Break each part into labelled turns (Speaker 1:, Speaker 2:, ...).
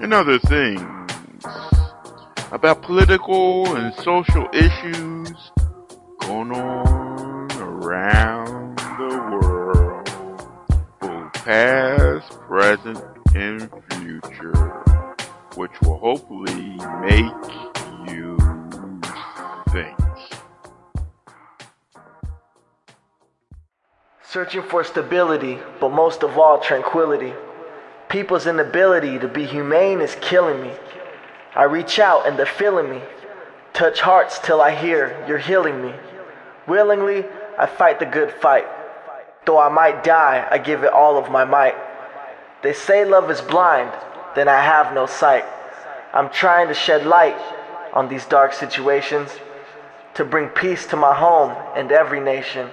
Speaker 1: and other things about political and social issues going on around the world, both past, present, and future, which will hopefully make you think.
Speaker 2: Searching for stability, but most of all, tranquility. People's inability to be humane is killing me. I reach out and they're feeling me. Touch hearts till I hear you're healing me. Willingly, I fight the good fight. Though I might die, I give it all of my might. They say love is blind, then I have no sight. I'm trying to shed light on these dark situations to bring peace to my home and every nation.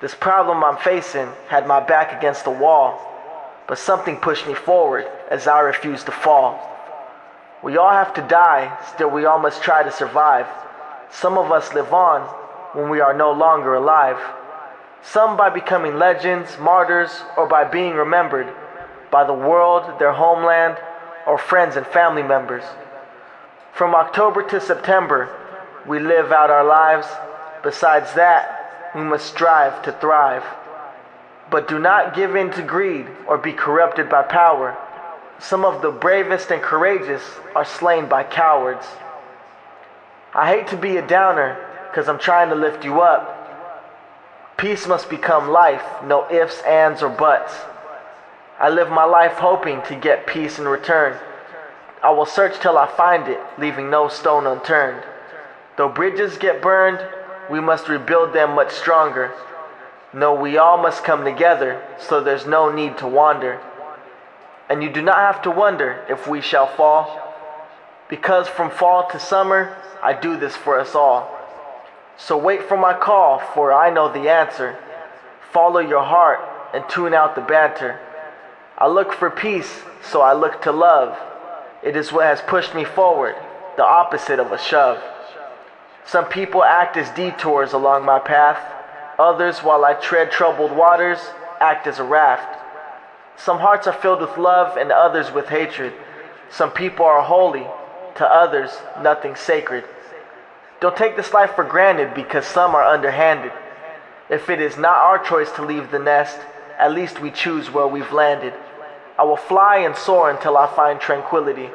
Speaker 2: This problem I'm facing had my back against the wall but something pushed me forward as I refused to fall. We all have to die, still we all must try to survive. Some of us live on when we are no longer alive. Some by becoming legends, martyrs, or by being remembered by the world, their homeland, or friends and family members. From October to September, we live out our lives. Besides that, we must strive to thrive. But do not give in to greed or be corrupted by power. Some of the bravest and courageous are slain by cowards. I hate to be a downer because I'm trying to lift you up. Peace must become life, no ifs, ands, or buts. I live my life hoping to get peace in return. I will search till I find it, leaving no stone unturned. Though bridges get burned, we must rebuild them much stronger. No, we all must come together, so there's no need to wander. And you do not have to wonder if we shall fall, because from fall to summer, I do this for us all. So wait for my call, for I know the answer. Follow your heart and tune out the banter. I look for peace, so I look to love. It is what has pushed me forward, the opposite of a shove. Some people act as detours along my path Others, while I tread troubled waters, act as a raft. Some hearts are filled with love and others with hatred. Some people are holy, to others, nothing sacred. Don't take this life for granted because some are underhanded. If it is not our choice to leave the nest, at least we choose where we've landed. I will fly and soar until I find tranquility.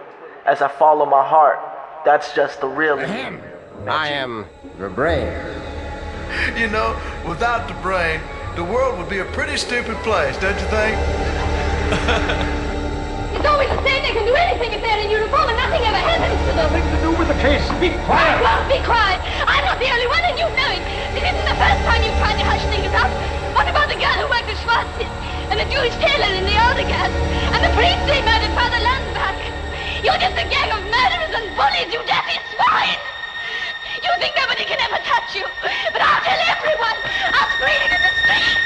Speaker 2: As I follow my heart, that's just the real.
Speaker 3: I am the brain.
Speaker 4: you know, without the brain, the world would be a pretty stupid place, don't you think?
Speaker 5: it's always the same. They can do anything if they're in uniform, and nothing ever happens to them.
Speaker 6: Nothing to do with the case. Be quiet.
Speaker 5: I won't be quiet. I'm not the only one, and you know it. This isn't the first time you've tried to hush things up. What about the girl who worked with Schwarzschild, and the Jewish tailor in the older gas, and the priest they murdered Father Landsbach? You're just a gang of murderers and bullies, you dirty swine! You think nobody can ever touch you, but I'll tell everyone. I'll scream it in the street.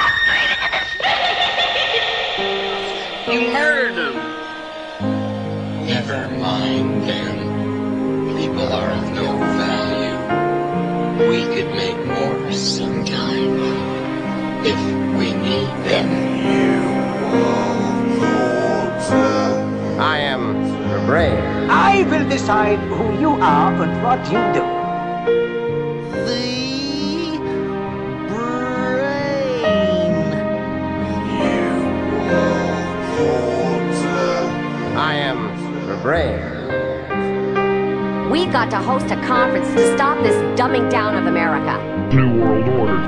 Speaker 5: I'll scream it in the street.
Speaker 7: You murdered him.
Speaker 8: Never mind them. People are of no value. We could make more sometime. If we need them.
Speaker 3: You are I am the brain.
Speaker 6: I will decide who you are and what you do.
Speaker 9: The brain. You will
Speaker 10: brain.
Speaker 11: We've got to host a conference to stop this dumbing down of America.
Speaker 12: New World Order.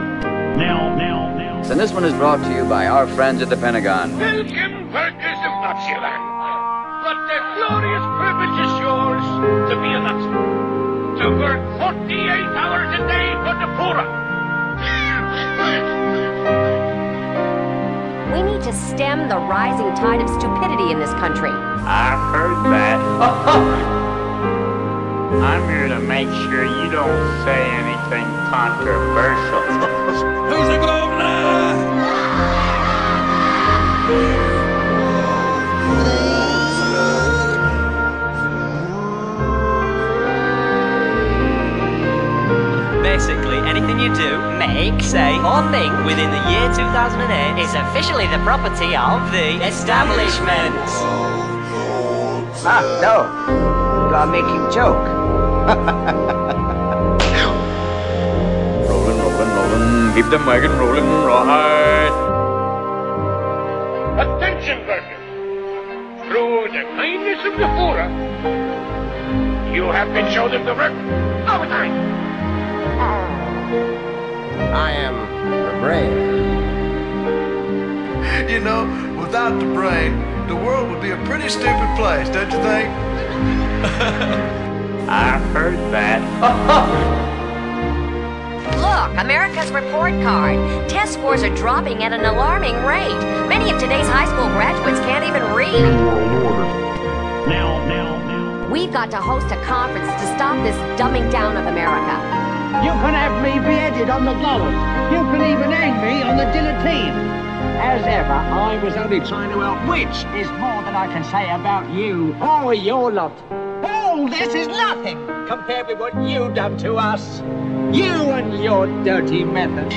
Speaker 12: Now, now, now.
Speaker 13: And this one is brought to you by our friends at the Pentagon.
Speaker 14: Welcome, workers of Naziland. What a glorious work 48 hours a day for the poor.
Speaker 11: We need to stem the rising tide of stupidity in this country.
Speaker 15: I've heard that. I'm here to make sure you don't say anything controversial.
Speaker 16: Who's the governor?
Speaker 17: Do, say, or think within the year 2008 is officially the property of the establishment.
Speaker 6: Ah, no. You are making joke.
Speaker 13: rolling, rolling, rolling. Keep them wagon rolling, rawhide.
Speaker 14: Attention, workers. Through the kindness of the Fuhrer, you have been shown them the work overtime.
Speaker 10: I am the brain.
Speaker 4: You know, without the brain, the world would be a pretty stupid place, don't you think?
Speaker 15: I've heard that.
Speaker 11: Look, America's report card. Test scores are dropping at an alarming rate. Many of today's high school graduates can't even read.
Speaker 12: New World Order. Now, now, now.
Speaker 11: We've got to host a conference to stop this dumbing down of America.
Speaker 6: You can have me beheaded on the gallows. You can even hang me on the guillotine. As ever, I was only trying to help, which is more than I can say about you or your lot. All this is nothing compared with what you've done to us. You and your dirty methods.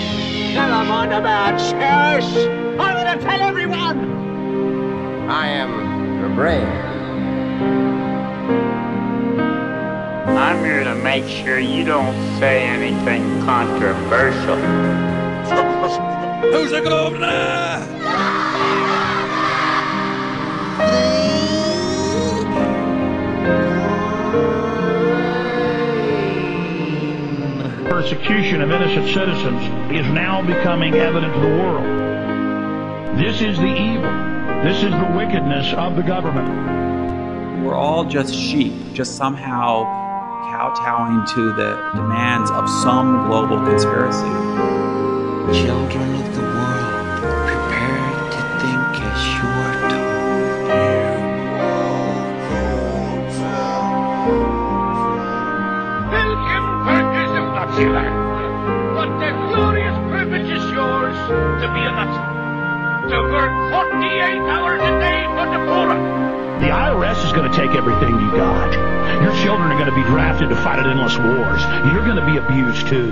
Speaker 6: Never mind about church. I'm gonna tell everyone.
Speaker 10: I am the brain.
Speaker 15: I'm here to make sure you don't say anything controversial.
Speaker 16: Who's the governor?
Speaker 12: Persecution of innocent citizens is now becoming evident to the world. This is the evil. This is the wickedness of the government.
Speaker 18: We're all just sheep, just somehow kowtowing to the demands of some global conspiracy.
Speaker 8: Children of the world, prepare to think as you are
Speaker 14: Welcome, workers of Naziland. What a glorious privilege is yours to be a Nazi. To work 48 hours a day for the poor.
Speaker 12: The IRS is going to take everything you got. Your children are going to be drafted to fight at endless wars. You're going to be abused too.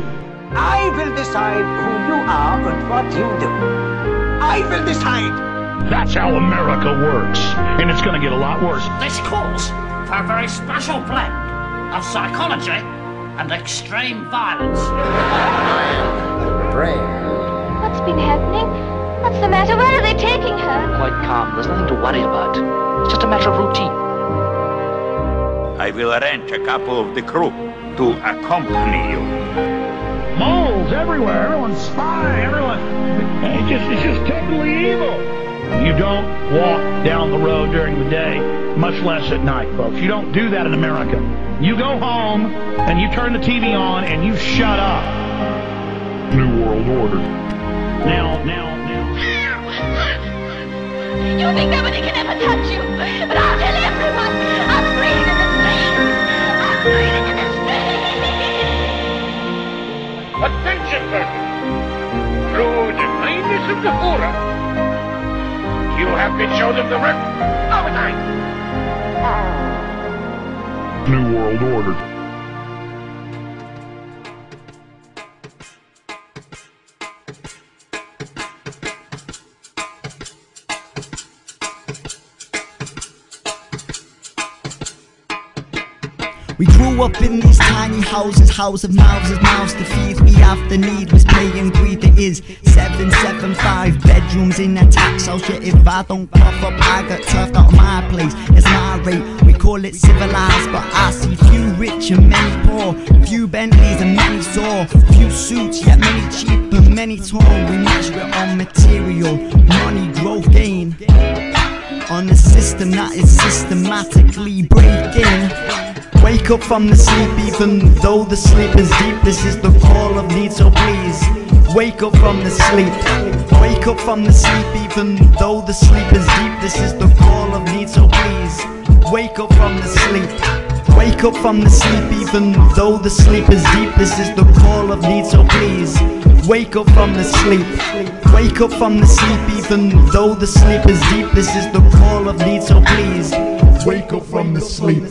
Speaker 6: I will decide who you are and what you do. I will decide.
Speaker 12: That's how America works. And it's going to get a lot worse.
Speaker 19: This calls for a very special blend of psychology and extreme violence.
Speaker 10: Brain.
Speaker 5: What's been happening? What's the matter? Where are they taking her?
Speaker 20: Quite calm. There's nothing to worry about. It's just a matter of routine.
Speaker 15: I will arrange a couple of the crew to accompany you.
Speaker 12: Moles everywhere. Everyone's spying. Everyone. It's just, it's just totally evil. You don't walk down the road during the day, much less at night, folks. You don't do that in America. You go home and you turn the TV on and you shut up. New World Order. Now, now, now.
Speaker 5: You think nobody can ever touch you,
Speaker 14: Attention, workers. Through the kindness of the Fuhrer, you have been shown them the work overtime.
Speaker 12: New World Order.
Speaker 21: Grew up in these tiny houses, house of mouths of mouths to feed. Have the need, was paying greed. It is 775 bedrooms in a tax house. Yet if I don't cough up, I get turfed out of my place. It's my rate. We call it civilized, but I see few rich and many poor. Few Bentleys and many saw. Few suits, yet many cheap and many torn. We measure it on material, money, growth, gain. On a system that is systematically breaking. Wake up from the sleep, even though the sleep is deep. This is the call of need, so please. Wake up from the sleep. Wake up from the sleep, even though the sleep is deep. This is the call of need, so please. Wake up from the sleep. Wake up from the sleep, even though the sleep is deep. This is the call of need, so please. Wake up from the sleep. Wake up from the sleep, even though the sleep is deep. This is the call of need, so please. Wake up from the sleep.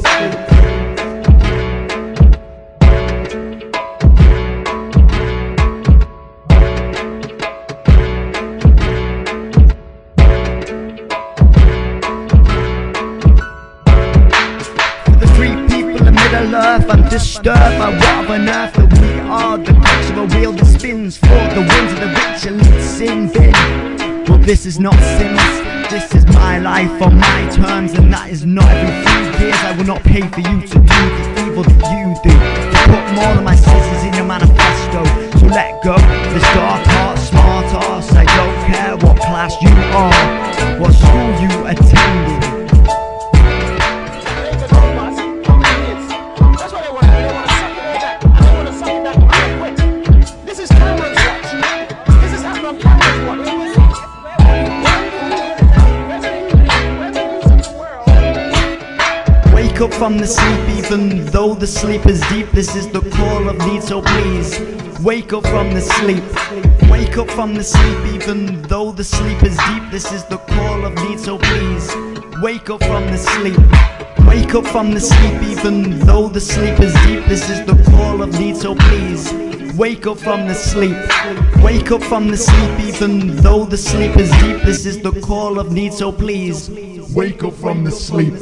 Speaker 21: This is not sinners this is my life on my terms and that is not every few years I will not pay for you to do the evil that you do. To put more than my scissors in your manifesto. So let go this dark heart smart ass I don't care what class you are. What school you attended the sleep is deep. This is the call of need, so please. Wake up from the sleep. Wake up from the sleep, even though the sleep is deep. This is the call of need, so please. Wake up from the sleep. Wake up from the sleep, even though the sleep is deep. This is the call of need, so please. Wake up from the sleep. Wake up from the sleep, even though the sleep is deep. This is the call of need, so please. Wake up from the sleep.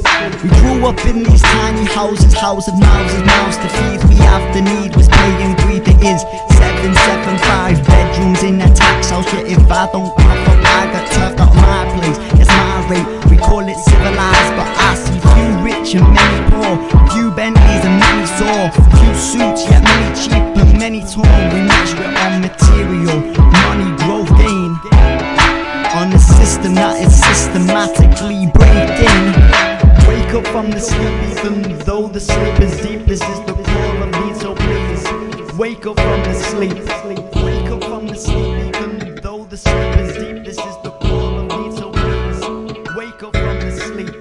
Speaker 21: We grew up in these tiny houses, house of mouths and mouths to feed. We have the need, was paying greed. It is 775 bedrooms in a tax house. Yet if I don't a I got turfed out my place. It's my rate. We call it civilized, but I see few rich and many poor. Few Bentleys and many saw. Few suits, yet many cheap and many torn. We measure it on material, money, growth, system that is systematically breaking. Wake up from the sleep, even though the sleep is deep. This is the call of need, so please. Wake up from the sleep. Wake up from the sleep, even though the sleep is deep. This is the call of need, so please. Wake up from the sleep.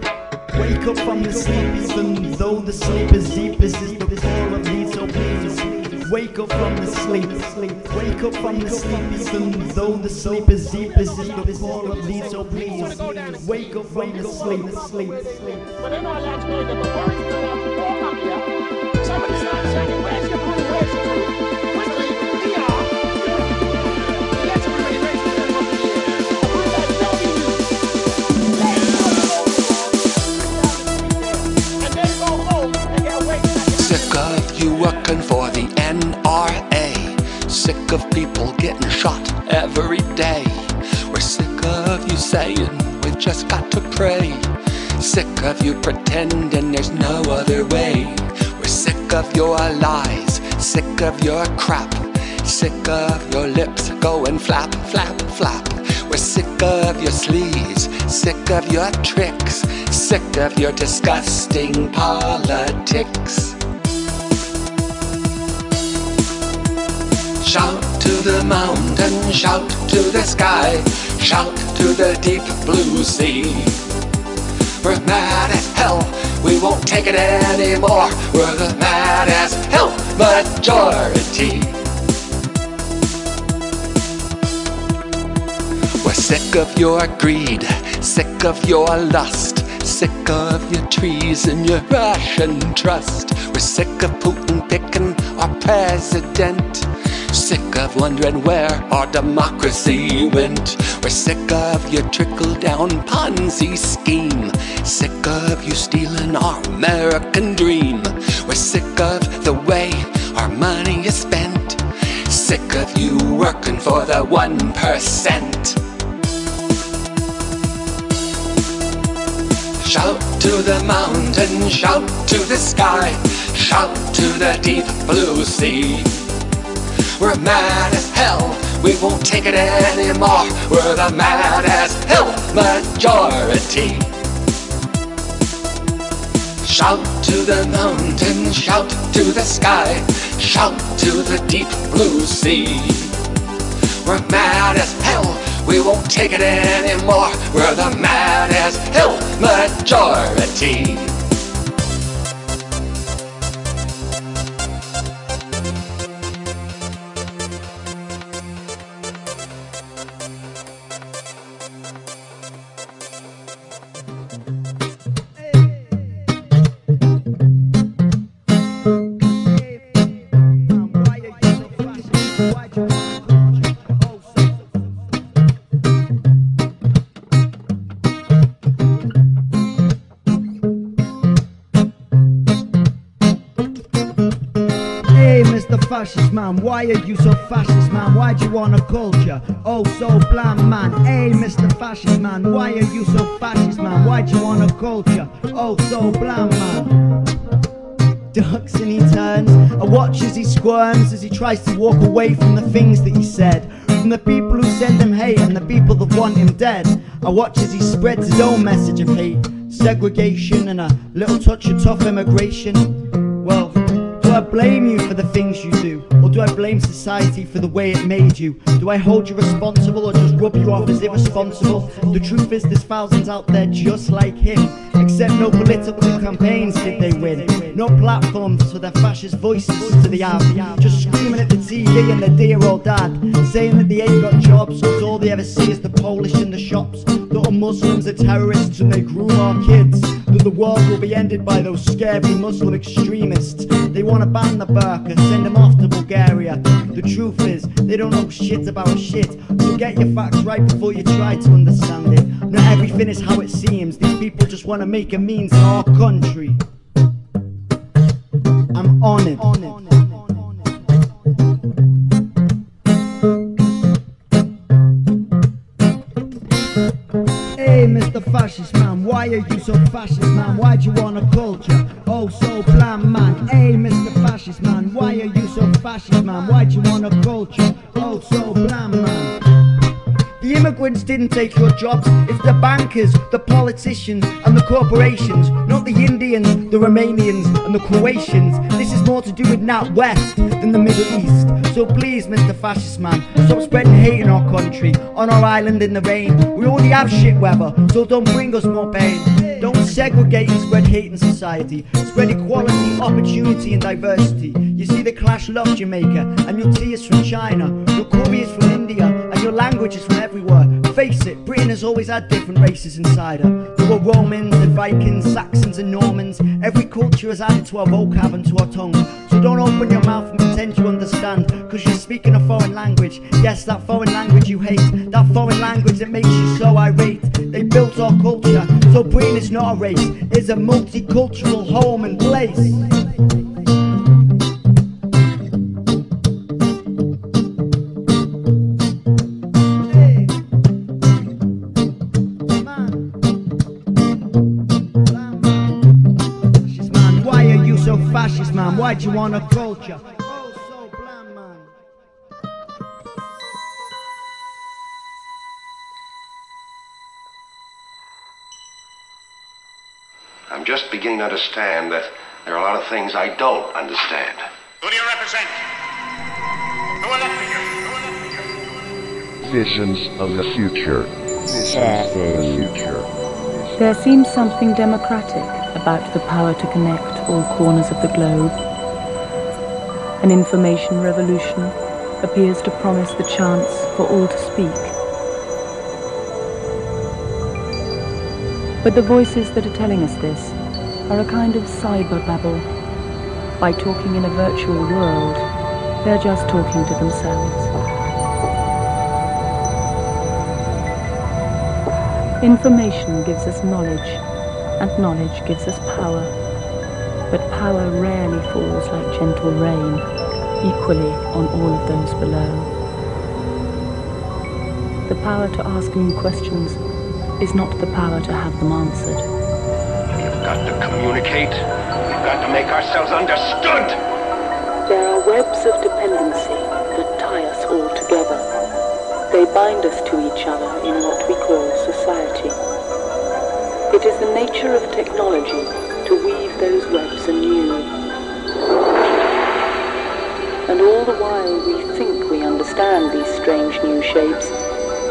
Speaker 21: Wake up from the sleep, even though the sleep is deep. This is from the sleep. Sleep. Wake up from the sleep, even though the sleep is deep. Is the call of need, so please. Wake up from the sleep. sleep.
Speaker 22: But then I like to know that before you go out to walk of
Speaker 23: you pretending there's no other way. We're sick of your lies, sick of your crap. Sick of your lips going flap, flap, flap. We're sick of your sleaze, sick of your tricks, sick of your disgusting politics. Shout to the mountain, shout to the sky, shout to the deep blue sea. We're mad as hell, we won't take it anymore. We're the mad as hell majority. We're sick of your greed, sick of your lust, sick of your treason, your Russian trust. We're sick of Putin picking our president. Sick of wondering where our democracy went. We're sick of your trickle down Ponzi scheme. Sick of you stealing our American dream. We're sick of the way our money is spent. Sick of you working for the 1%. Shout
Speaker 8: to the mountain, shout to the sky, shout to the deep blue sea. We're mad as hell, we won't take it anymore. We're the mad as hell majority. Shout to the mountain, shout to the sky, shout to the deep blue sea. We're mad as hell, we won't take it anymore. We're the mad as hell majority.
Speaker 21: Fascist Man, why are you so fascist, man? Why do you want a culture? Oh, so bland, man. Hey, Mr. Fascist Man, why are you so fascist, man? Why do you want a culture? Oh, so bland, man. Ducks and he turns. I watch as he squirms as he tries to walk away from the things that he said. From the people who send him hate and the people that want him dead. I watch as he spreads his own message of hate, segregation, and a little touch of tough immigration. Well, I blame you for the things you do? Or do I blame society for the way it made you? Do I hold you responsible or just rub you off as irresponsible? The truth is there's thousands out there just like him Except no political campaigns did they win. No platforms for their fascist voices to the out Just screaming at the TV and their dear old dad Saying that they ain't got jobs Cause all they ever see is the Polish in the shops. That Muslims are terrorists and they groom our kids. That the world will be ended by those scary Muslim extremists. They wanna ban the burqa, send them off to Bulgaria. The truth is, they don't know shit about shit. So get your facts right before you try to understand it. Not everything is how it seems. These people just wanna make a means our country I'm on it. Hey, Mr. Fascist Man, why are you so fascist, man? Why do you want a culture? Oh, so bland, man. Hey, Mr. Fascist Man, why are you so fascist, man? Why do you want a culture? Didn't take your jobs, it's the bankers, the politicians, and the corporations, not the Indians, the Romanians, and the Croatians. This is more to do with NatWest than the Middle East. So please, Mr. Fascist Man, stop spreading hate in our country, on our island in the rain. We already have shit weather, so don't bring us more pain. Don't segregate and spread hate in society. Spread equality, opportunity, and diversity. You see the clash love Jamaica, and your tea is from China. Your curry is from India, and your language is from everywhere. Face it, Britain has always had different races inside her. There were Romans and Vikings, Saxons and Normans. Every culture has added to our vocab and to our tongue. So don't open your mouth and pretend you understand, cause you're speaking a foreign language. Yes, that foreign language you hate, that foreign language that makes you so irate. They built our culture, so Britain is not a race, it's a multicultural home and place. You want a culture?
Speaker 24: I'm just beginning to understand that there are a lot of things I don't understand.
Speaker 19: Who do you represent? Who elected you?
Speaker 25: Visions of the future. Visions of the future.
Speaker 26: There seems something democratic about the power to connect all corners of the globe. An information revolution appears to promise the chance for all to speak. But the voices that are telling us this are a kind of cyber babble. By talking in a virtual world, they're just talking to themselves. Information gives us knowledge, and knowledge gives us power. But power rarely falls like gentle rain, equally on all of those below. The power to ask new questions is not the power to have them answered.
Speaker 24: We've got to communicate. We've got to make ourselves understood.
Speaker 26: There are webs of dependency that tie us all together. They bind us to each other in what we call society. It is the nature of technology to weave those webs anew. And all the while we think we understand these strange new shapes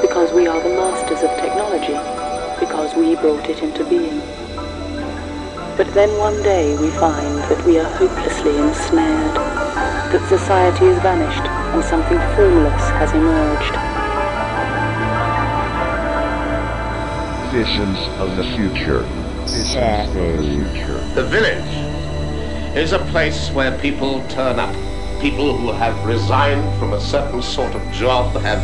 Speaker 26: because we are the masters of technology, because we brought it into being. But then one day we find that we are hopelessly ensnared, that society has vanished and something formless has emerged.
Speaker 25: Visions of the future. Visions of the.
Speaker 27: The village is a place where people turn up. People who have resigned from a certain sort of job, have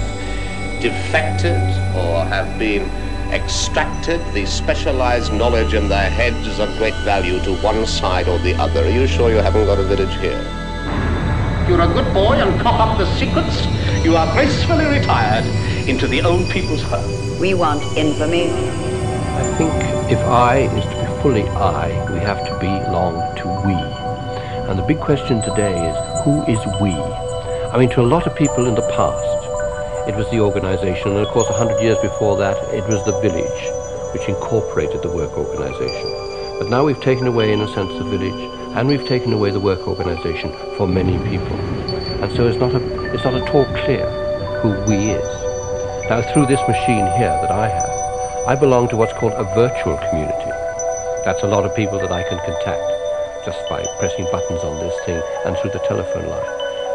Speaker 27: defected, or have been extracted. The specialized knowledge in their heads is of great value to one side or the other. Are you sure you haven't got a village here? You're a good boy and cock up the secrets. You are gracefully retired into the old people's home.
Speaker 28: We want information.
Speaker 29: I think if I is to be fully I, we have to belong to we. And the big question today is who is we? I mean, to a lot of people in the past, it was the organization, and of course, a hundred years before that, it was the village, which incorporated the work organization. But now we've taken away, in a sense, the village, and we've taken away the work organization for many people. And so it's not, a, it's not at all clear who we is. Now, through this machine here that I have, I belong to what's called a virtual community. That's a lot of people that I can contact just by pressing buttons on this thing and through the telephone line.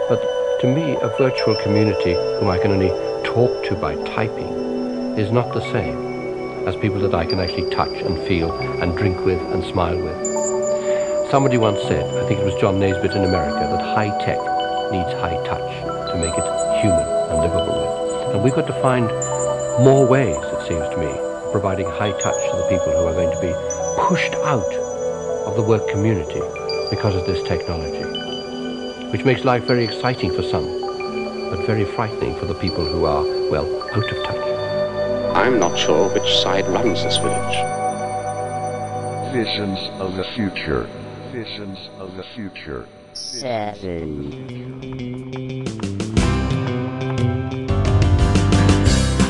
Speaker 29: But to me, a virtual community whom I can only talk to by typing is not the same as people that I can actually touch and feel and drink with and smile with. Somebody once said, I think it was John Naisbitt in America, that high tech needs high touch to make it human and livable. And we've got to find more ways, it seems to me, providing high touch to the people who are going to be pushed out of the work community because of this technology, which makes life very exciting for some, but very frightening for the people who are, well, out of touch.
Speaker 27: I'm not sure which side runs this village.
Speaker 25: Visions of the future. Visions of the future.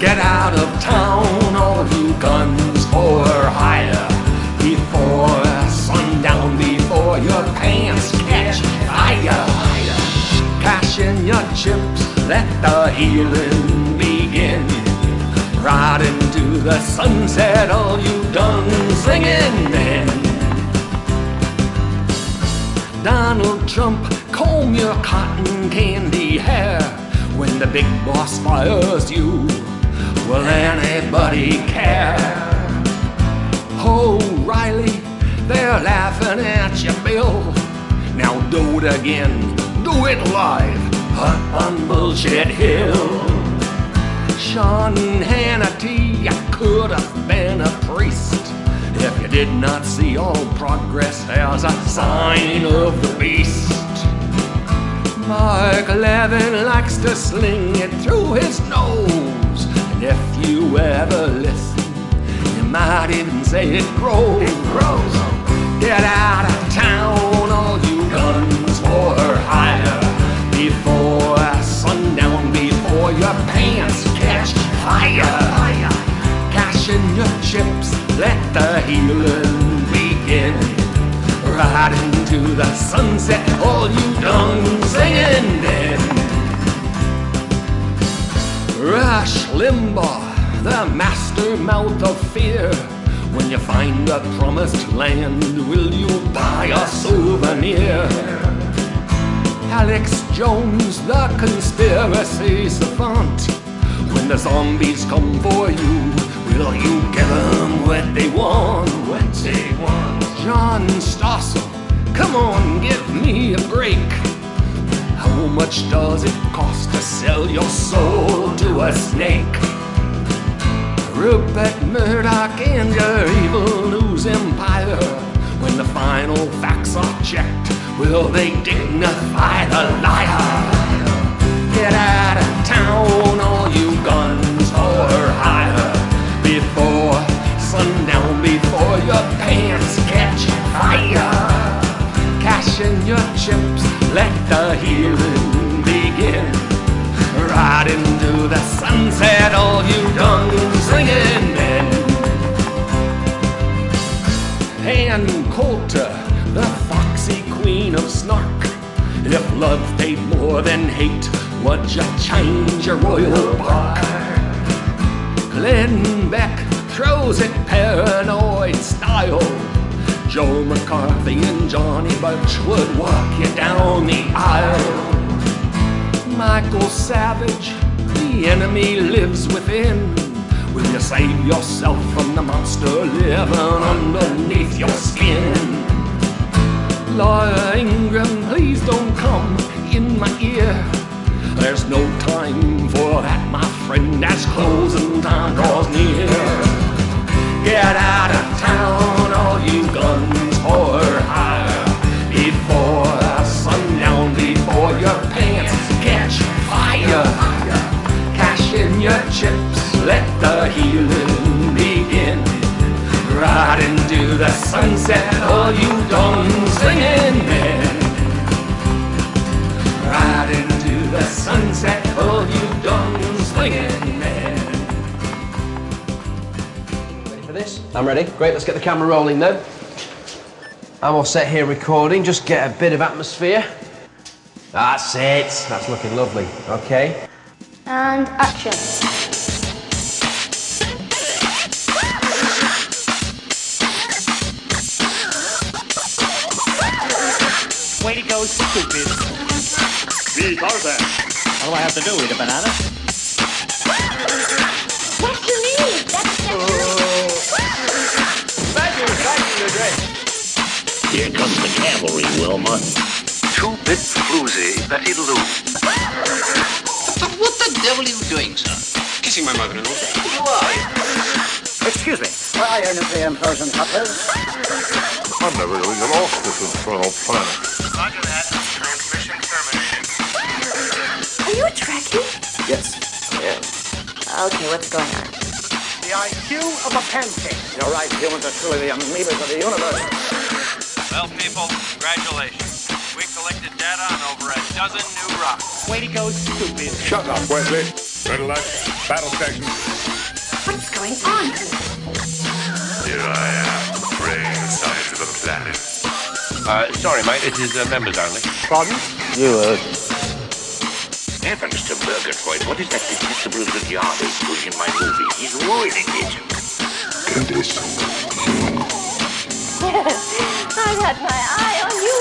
Speaker 23: Get out of town, all you guns for hire. Before sundown, before your pants catch fire. Cash in your chips, let the healing begin. Right into the sunset, all you done singing men. Donald Trump, comb your cotton candy hair. When the big boss fires you, will anybody care? Oh, Riley, they're laughing at you, Bill. Now do it again, do it live, up on Bullshit Hill. Sean Hannity, you could have been a priest if you did not see all progress as a sign of the beast. Mark Levin likes to sling it through his nose, if you ever listen, you might even say it grows. It grows. Get out of town, all you guns for hire, before sundown, before your pants catch fire. Cash in your chips, let the healing begin. Right into the sunset, all you done singing then. Rush Limbaugh, the master mouth of fear. When you find the promised land, will you buy a souvenir? Alex Jones, the conspiracy savant. When the zombies come for you, will you give them what they want? What they want. John Stossel, come on, give me a break. How much does it cost to sell your soul to a snake? Rupert Murdoch and your evil news empire. When the final facts are checked, will they dignify the liar? Get out of town, all you guns you change your royal bark? Glenn Beck throws it paranoid style. Joe McCarthy and Johnny Birch would walk you down the aisle. Michael Savage, the enemy lives within. Will you save yourself from the monster living underneath your skin? Laura Ingraham, please don't come in my ear. There's no time for that, my friend, as closing time draws near. Get out of town, all you guns for hire. Before sundown, before your pants catch fire. Cash in your chips, let the healing begin. Right into the sunset, all you gun-slinging men. Right into the sunset, all you gun-slinging men.
Speaker 28: Ready for this? I'm ready. Great, let's get the camera rolling then. I'm all set here recording, just get a bit of atmosphere. That's it. That's looking lovely. Okay.
Speaker 30: And action.
Speaker 19: Way to go, stupid.
Speaker 31: Me, Tarzan.
Speaker 19: What do I have to do? Eat a banana?
Speaker 5: What do you need? That's oh.
Speaker 31: Here comes the cavalry, Wilma.
Speaker 32: Two-bit floozy Betty Lou.
Speaker 31: What the devil are you doing, sir? Kissing my mother-in-law. Who are?
Speaker 19: Excuse me. I own a PM frozen cutlers.
Speaker 33: I'm never going to get off this infernal planet.
Speaker 32: Roger that.
Speaker 28: Yes, I am.
Speaker 30: Okay, what's going on?
Speaker 19: The IQ of a pancake. You're right, humans are truly the amoebas of the universe.
Speaker 34: Well, people, congratulations. We collected data on over a dozen new rocks.
Speaker 19: Way to go, stupid.
Speaker 33: Shut up, Wesley. Red alert. Battle station.
Speaker 30: What's going on?
Speaker 33: Here I am, brain science of the planet.
Speaker 31: Uh, sorry, mate, it is uh, members only.
Speaker 33: Pardon?
Speaker 31: You, uh... Heavens to Murgatroyd, what is that detestable little yardie doing in my movie? He's ruining it.
Speaker 5: I've had my eye on you.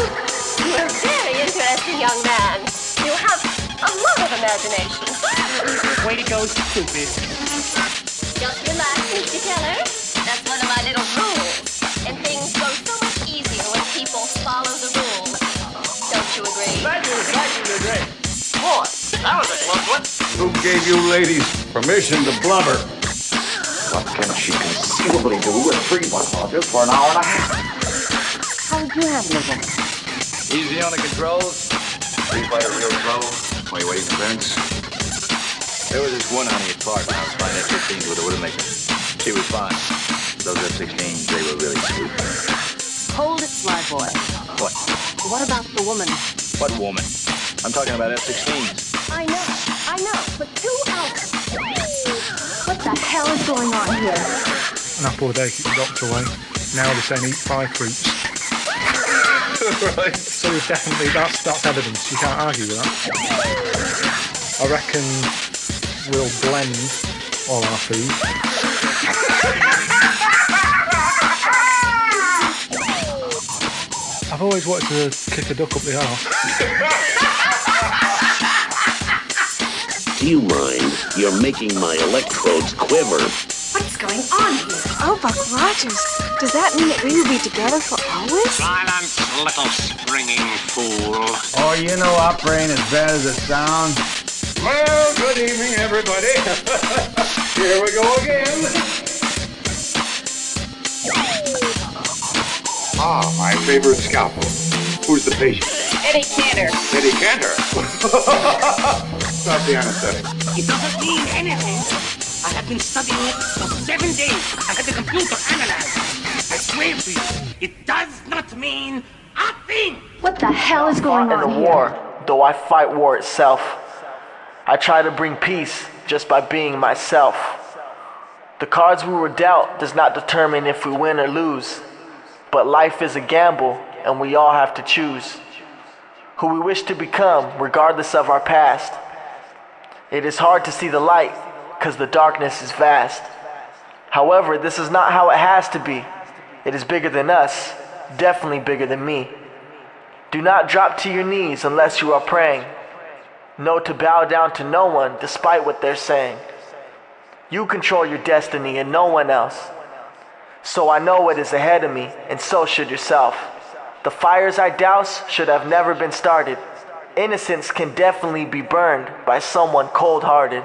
Speaker 5: You're a very interesting young man. You have a lot of imagination.
Speaker 19: Way to go, stupid.
Speaker 5: Just relax, Mr. Keller. That's one of my little rules. And things go so much easier when people follow the rules.
Speaker 31: That was a close one.
Speaker 33: Who gave you ladies permission to blubber?
Speaker 19: What can she conceivably do with three buttholders for an hour and a half?
Speaker 30: How would you handle it?
Speaker 35: Easy on the controls. Three by a real slow. While you're waiting for clearance. There was this one honey at Clark when I was flying F-16s with a Widowmaker. She was fine. Those F-16s, they were really sweet.
Speaker 30: Hold it, fly boy.
Speaker 35: What?
Speaker 30: What about the woman?
Speaker 35: What woman? I'm talking about F-16s.
Speaker 30: I know, I know, but two hours. What the hell is going on here?
Speaker 36: An apple a day keeps the doctor away. Now they're saying eat five fruits.
Speaker 33: right.
Speaker 36: So it's definitely, that's that's evidence. You can't argue with that. I reckon we'll blend all our food. I've always wanted to kick a duck up the arse.
Speaker 31: Do you mind? You're making my electrodes quiver.
Speaker 30: What's going on here? Oh, Buck Rogers. Does that mean that we will be together for always?
Speaker 31: Silence, little springing fool.
Speaker 35: Oh, you know operating as bad as it sounds.
Speaker 33: Well, good evening, everybody. Here we go again. Ah, my favorite scalpel. Who's the patient?
Speaker 5: Eddie Cantor.
Speaker 33: Eddie Cantor. Start the anesthetic.
Speaker 19: It doesn't mean anything. I have been studying it for seven days. I had the computer analyzed. I swear to you, it does not mean a thing.
Speaker 30: What the hell is going
Speaker 2: in
Speaker 30: on
Speaker 2: the
Speaker 30: here?
Speaker 2: war, though I fight war itself. I try to bring peace just by being myself. The cards we were dealt does not determine if we win or lose. But life is a gamble, and we all have to choose who we wish to become, regardless of our past. It is hard to see the light, because the darkness is vast. However, this is not how it has to be. It is bigger than us, definitely bigger than me. Do not drop to your knees unless you are praying. Know to bow down to no one despite what they're saying. You control your destiny and no one else. So I know what is ahead of me, and so should yourself. The fires I douse should have never been started. Innocence can definitely be burned by someone cold hearted.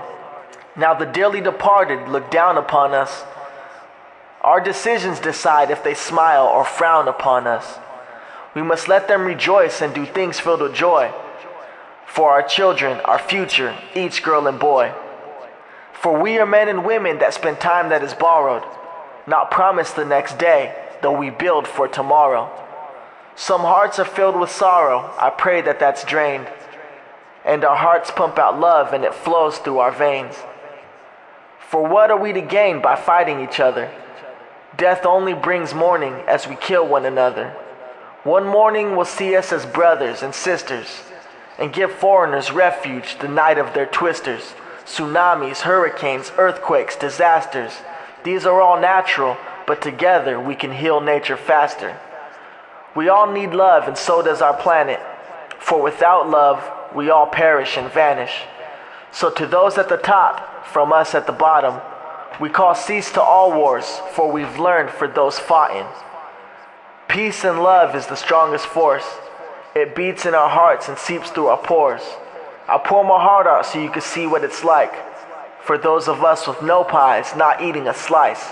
Speaker 2: Now the dearly departed look down upon us. Our decisions decide if they smile or frown upon us. We must let them rejoice and do things filled with joy. For our children, our future, each girl and boy. For we are men and women that spend time that is borrowed, not promised the next day, though we build for tomorrow. Some hearts are filled with sorrow, I pray that that's drained. And our hearts pump out love and it flows through our veins. For what are we to gain by fighting each other? Death only brings mourning as we kill one another. One morning will see us as brothers and sisters and give foreigners refuge the night of their twisters. Tsunamis, hurricanes, earthquakes, disasters. These are all natural, but together we can heal nature faster. We all need love, and so does our planet. For without love, we all perish and vanish. So, to those at the top, from us at the bottom, we call cease to all wars, for we've learned for those fought in. Peace and love is the strongest force. It beats in our hearts and seeps through our pores. I'll pour my heart out so you can see what it's like. For those of us with no pies, not eating a slice.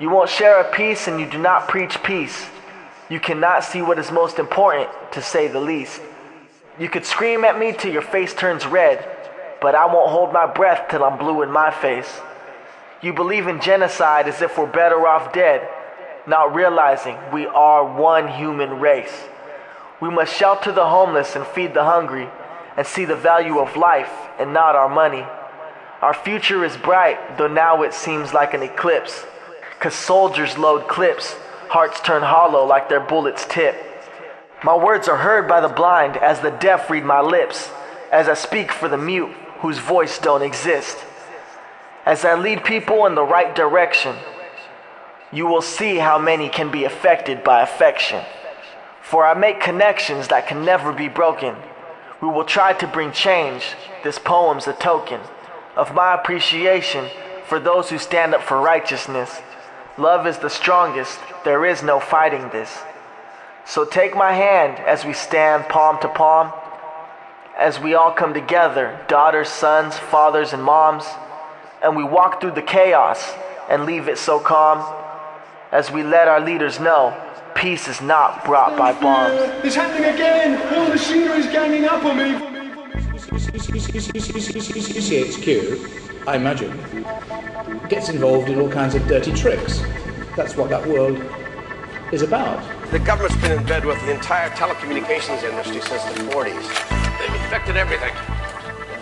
Speaker 2: You won't share a piece and you do not preach peace. You cannot see what is most important, to say the least. You could scream at me till your face turns red, but I won't hold my breath till I'm blue in my face. You believe in genocide as if we're better off dead, not realizing we are one human race. We must shelter the homeless and feed the hungry and see the value of life and not our money. Our future is bright, though now it seems like an eclipse. Cause soldiers load clips, hearts turn hollow like their bullets tip. My words are heard by the blind as the deaf read my lips, as I speak for the mute whose voice don't exist. As I lead people in the right direction, you will see how many can be affected by affection. For I make connections that can never be broken. We will try to bring change. This poem's a token of my appreciation for those who stand up for righteousness. Love is the strongest, there is no fighting this. So take my hand as we stand palm to palm, as we all come together, daughters, sons, fathers, and moms, and we walk through the chaos and leave it so calm as we let our leaders know peace is not brought by bombs.
Speaker 37: It's happening again! All the machinery's ganging up on me!
Speaker 38: GCHQ, I imagine, gets involved in all kinds of dirty tricks. That's what that world is about.
Speaker 39: The government's been in bed with the entire telecommunications industry since the 40s. They've infected everything.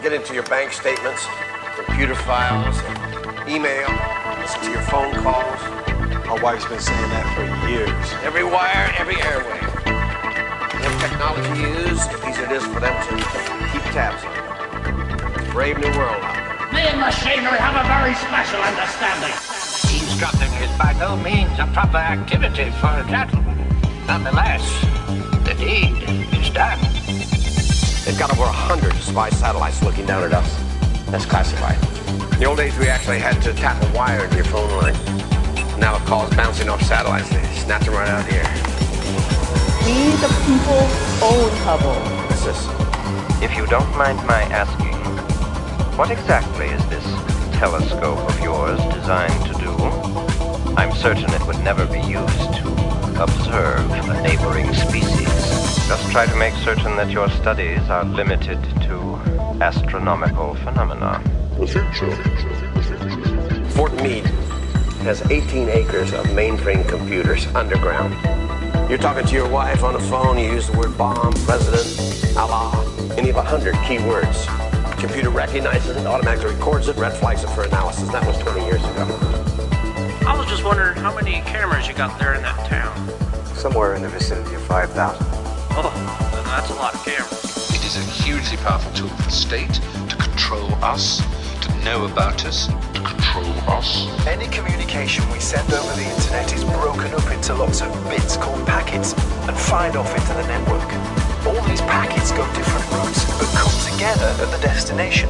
Speaker 39: Get into your bank statements, computer files, email, listen to your phone calls.
Speaker 40: My wife's been saying that for years.
Speaker 39: Every wire, every airway. The technology you use, the easier it is for them to keep tabs on you. Brave new world out there.
Speaker 19: Me and machinery have a very special understanding.
Speaker 41: Eavesdropping is by no means a proper activity for a gentleman. Nonetheless, the deed is done.
Speaker 39: They've got over a hundred spy satellites looking down at us. That's classified. In the old days, we actually had to tap a wire into your phone line. Now the calls bouncing off satellites. They snatch them right out here.
Speaker 42: We, the people, own Hubble.
Speaker 39: What's this?
Speaker 43: If you don't mind my asking, what exactly is this telescope of yours designed to do? I'm certain it would never be used to observe a neighboring species. Just try to make certain that your studies are limited to astronomical phenomena.
Speaker 39: Fort Meade has 18 acres of mainframe computers underground. You're talking to your wife on the phone, you use the word bomb, president, Allah, any of a hundred keywords. Computer recognizes it, automatically records it, red flags it for analysis. That was 20 years ago.
Speaker 34: I was just wondering how many cameras you got there in that town.
Speaker 40: Somewhere in the vicinity of 5,000.
Speaker 34: Oh, then that's a lot of cameras.
Speaker 44: It is a hugely powerful tool for the state to control us, to know about us, to control us.
Speaker 45: Any communication we send over the internet is broken up into lots of bits called packets and fired off into the network. All these packets go different routes but come together at the destination.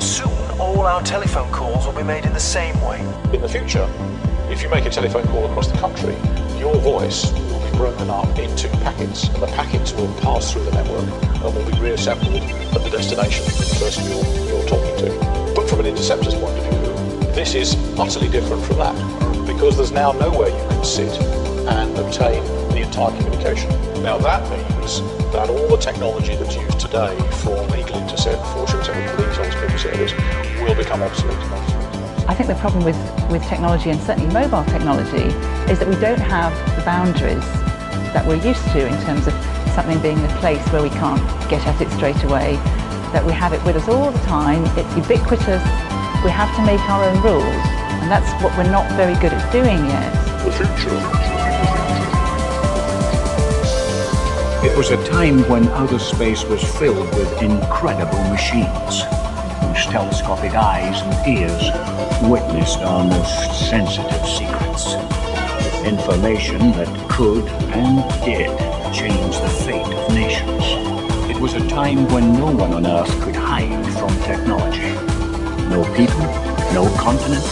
Speaker 45: Soon, all our telephone calls will be made in the same way.
Speaker 38: In the future, if you make a telephone call across the country, your voice will be broken up into packets, and the packets will pass through the network and will be reassembled at the destination the person you're, you're talking to. But from an interceptor's point of view, this is utterly different from that, because there's now nowhere you can sit and obtain the entire communication. Now that means that all the technology that's used today for legal intercept, for short police on civil service, will become obsolete.
Speaker 42: I think the problem with, with technology, and certainly mobile technology, is that we don't have the boundaries that we're used to in terms of something being a place where we can't get at it straight away, that we have it with us all the time, it's ubiquitous, we have to make our own rules, and that's what we're not very good at doing yet.
Speaker 38: The future.
Speaker 46: It was a time when outer space was filled with incredible machines whose telescopic eyes and ears witnessed our most sensitive secrets. Information that could and did change the fate of nations. It was a time when no one on Earth could hide from technology. No people, no continent,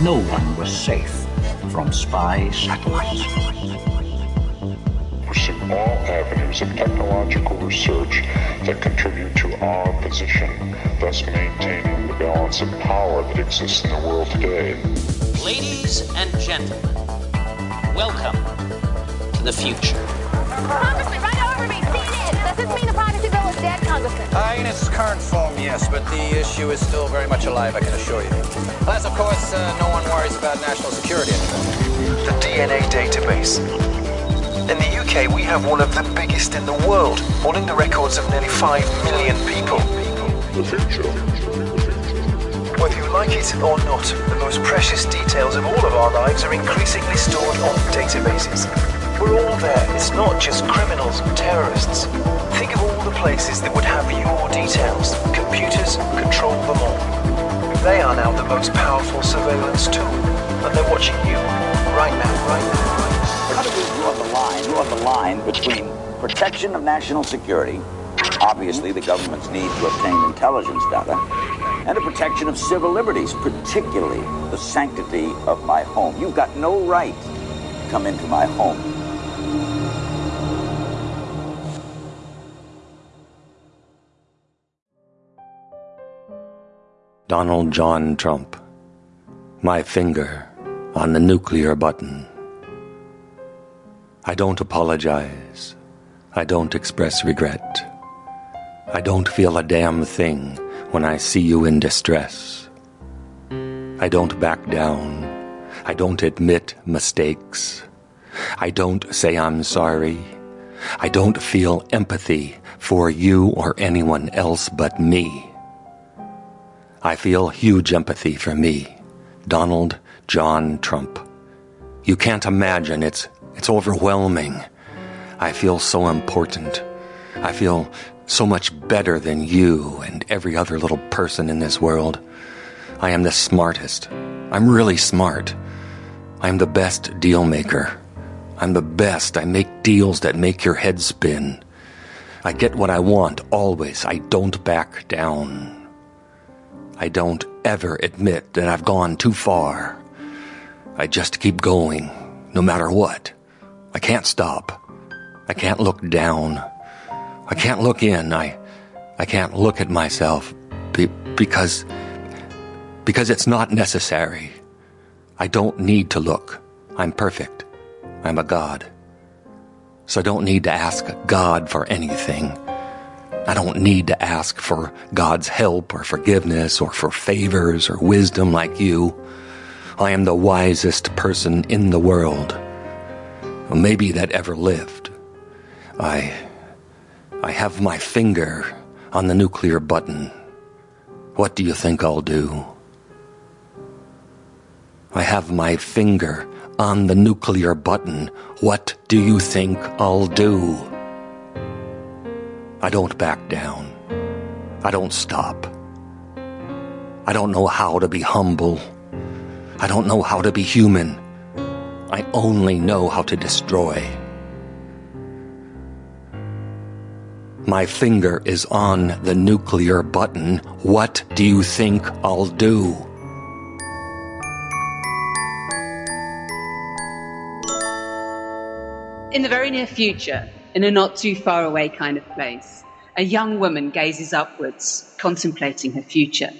Speaker 46: no one was safe from spy satellites.
Speaker 25: Pursue all avenues of technological research that contribute to our position, thus maintaining the balance of power that exists in the world today.
Speaker 47: Ladies and gentlemen, welcome to the future.
Speaker 48: Congressman, right over me. See. Does this mean the privacy bill is dead, Congressman?
Speaker 49: Uh, in its current form, yes, but the issue is still very much alive, I can assure you. Plus, of course, uh, no one worries about national security anymore.
Speaker 45: The DNA database. UK, we have one of the biggest in the world, holding the records of nearly 5 million people. Whether you like it or not, the most precious details of all of our lives are increasingly stored on databases. We're all there. It's not just criminals and terrorists. Think of all the places that would have your details. Computers control them all. They are now the most powerful surveillance tool, and they're watching you right now, right now.
Speaker 50: Draw the line between protection of national security, obviously the government's need to obtain intelligence data, and the protection of civil liberties, particularly the sanctity of my home? You've got no right to come into my home.
Speaker 51: Donald John Trump. My finger on the nuclear button. I don't apologize. I don't express regret. I don't feel a damn thing when I see you in distress. I don't back down. I don't admit mistakes. I don't say I'm sorry. I don't feel empathy for you or anyone else but me. I feel huge empathy for me, Donald John Trump. You can't imagine, it's, it's overwhelming. I feel so important. I feel so much better than you and every other little person in this world. I am the smartest. I'm really smart. I'm the best deal maker. I'm the best. I make deals that make your head spin. I get what I want always. I don't back down. I don't ever admit that I've gone too far. I just keep going, no matter what. I can't stop. I can't look down. I can't look in. I, I can't look at myself be, because, because it's not necessary. I don't need to look. I'm perfect. I'm a God. So I don't need to ask God for anything. I don't need to ask for God's help or forgiveness or for favors or wisdom like you. I am the wisest person in the world. Maybe that ever lived. I, I have my finger on the nuclear button. What do you think I'll do? I have my finger on the nuclear button, what do you think I'll do? I don't back down. I don't stop. I don't know how to be humble. I don't know how to be human. I only know how to destroy. My finger is on the nuclear button. What do you think I'll do?
Speaker 52: In the very near future, in a not too far away kind of place, a young woman gazes upwards, contemplating her future.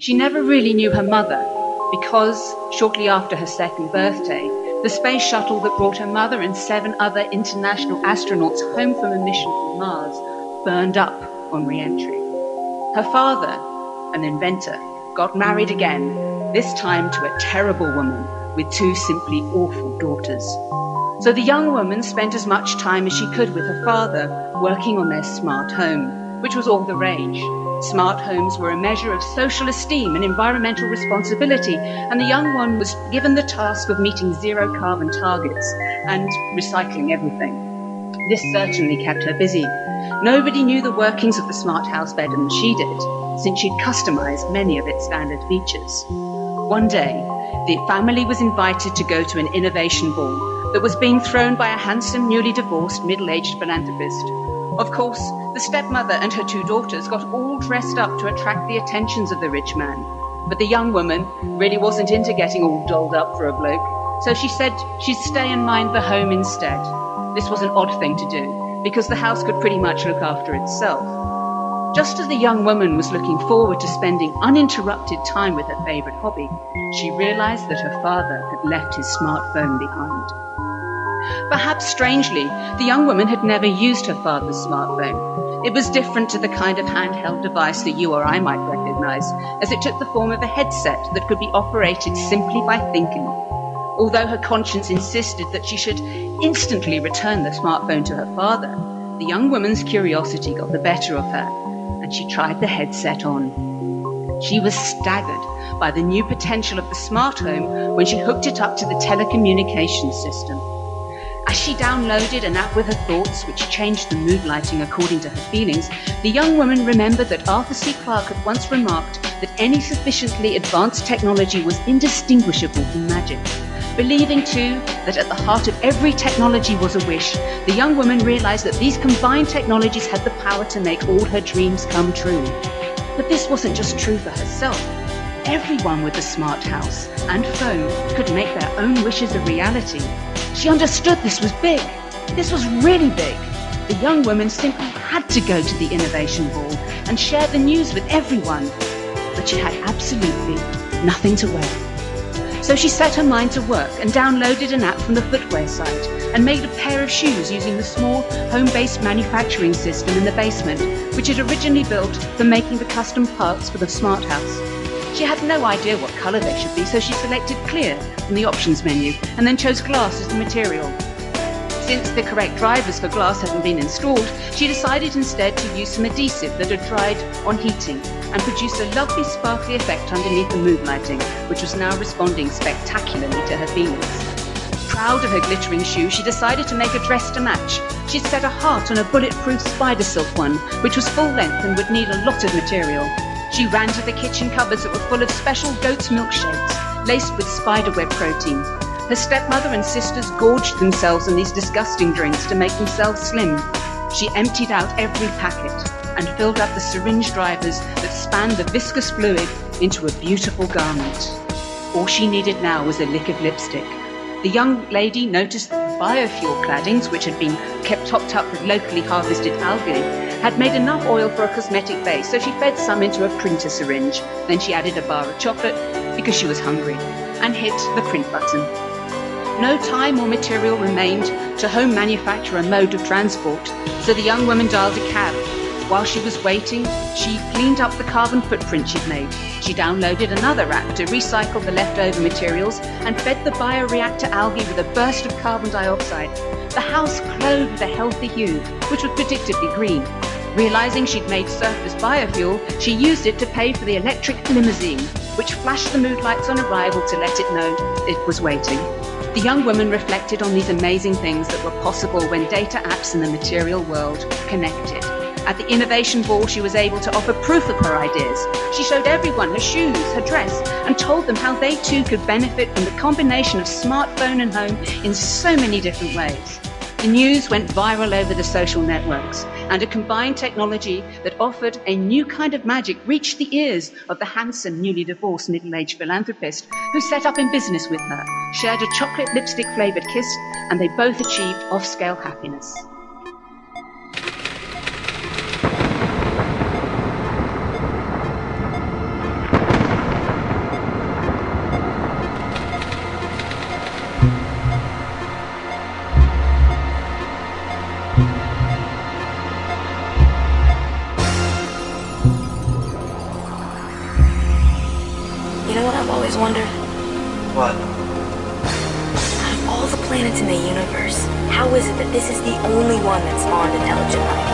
Speaker 52: She never really knew her mother because, shortly after her second birthday, the space shuttle that brought her mother and seven other international astronauts home from a mission to Mars burned up on re entry. Her father, an inventor, got married again, this time to a terrible woman with two simply awful daughters. So the young woman spent as much time as she could with her father, working on their smart home, which was all the rage. Smart homes were a measure of social esteem and environmental responsibility, and the young one was given the task of meeting zero carbon targets and recycling everything. This certainly kept her busy. Nobody knew the workings of the smart house better than she did, since she'd customized many of its standard features. One day, the family was invited to go to an innovation ball that was being thrown by a handsome, newly divorced, middle aged philanthropist. Of course, the stepmother and her two daughters got all dressed up to attract the attentions of the rich man. But the young woman really wasn't into getting all dolled up for a bloke, so she said she'd stay and mind the home instead. This was an odd thing to do, because the house could pretty much look after itself. Just as the young woman was looking forward to spending uninterrupted time with her favorite hobby, she realized that her father had left his smartphone behind. Perhaps strangely, the young woman had never used her father's smartphone. It was different to the kind of handheld device that you or I might recognize, as it took the form of a headset that could be operated simply by thinking. Although her conscience insisted that she should instantly return the smartphone to her father, the young woman's curiosity got the better of her, and she tried the headset on. She was staggered by the new potential of the smart home when she hooked it up to the telecommunications system. As she downloaded an app with her thoughts, which changed the mood lighting according to her feelings, the young woman remembered that Arthur C. Clarke had once remarked that any sufficiently advanced technology was indistinguishable from magic. Believing, too, that at the heart of every technology was a wish, the young woman realized that these combined technologies had the power to make all her dreams come true. But this wasn't just true for herself. Everyone with a smart house and phone could make their own wishes a reality. She understood this was big. This was really big. The young woman simply had to go to the innovation ball and share the news with everyone. But she had absolutely nothing to wear. So she set her mind to work and downloaded an app from the footwear site and made a pair of shoes using the small home-based manufacturing system in the basement, which had originally built for making the custom parts for the smart house. She had no idea what colour they should be, so she selected clear from the options menu and then chose glass as the material. Since the correct drivers for glass hadn't been installed, she decided instead to use some adhesive that had dried on heating and produced a lovely sparkly effect underneath the mood lighting, which was now responding spectacularly to her feelings. Proud of her glittering shoe, she decided to make a dress to match. She'd set a heart on a bulletproof spider silk one, which was full length and would need a lot of material. She ran to the kitchen cupboards that were full of special goat's milk shakes, laced with spiderweb protein. Her stepmother and sisters gorged themselves on these disgusting drinks to make themselves slim. She emptied out every packet and filled up the syringe drivers that spanned the viscous fluid into a beautiful garment. All she needed now was a lick of lipstick. The young lady noticed that the biofuel claddings, which had been kept topped up with locally harvested algae, had made enough oil for a cosmetic base, so she fed some into a printer syringe. Then she added a bar of chocolate because she was hungry and hit the print button. No time or material remained to home manufacture a mode of transport, so the young woman dialed a cab. While she was waiting, she cleaned up the carbon footprint she'd made. She downloaded another app to recycle the leftover materials and fed the bioreactor algae with a burst of carbon dioxide. The house glowed with a healthy hue, which was predictably green. Realizing she'd made surplus biofuel, she used it to pay for the electric limousine, which flashed the mood lights on arrival to let it know it was waiting. The young woman reflected on these amazing things that were possible when data apps and the material world connected. At the Innovation Ball, she was able to offer proof of her ideas. She showed everyone her shoes, her dress, and told them how they too could benefit from the combination of smartphone and home in so many different ways. The news went viral over the social networks, and a combined technology that offered a new kind of magic reached the ears of the handsome, newly divorced middle aged philanthropist who set up in business with her, shared a chocolate lipstick flavored kiss, and they both achieved off scale happiness.
Speaker 53: This is the only one that spawned intelligent life?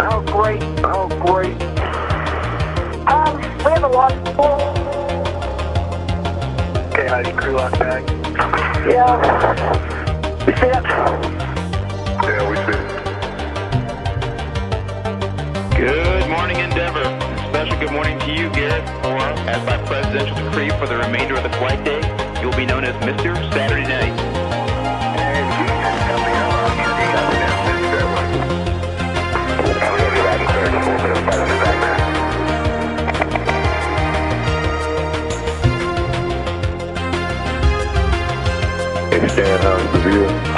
Speaker 54: Oh, great. Oh, great. Um, we have a lot of people.
Speaker 45: Okay, Heidi, crew lock back.
Speaker 54: Yeah. You see it?
Speaker 55: Good morning, Endeavor. Special good morning to you, Garrett. Or, as by presidential decree for the remainder of the flight day, you'll be known as Mr. Saturday Night.
Speaker 45: Stand the view.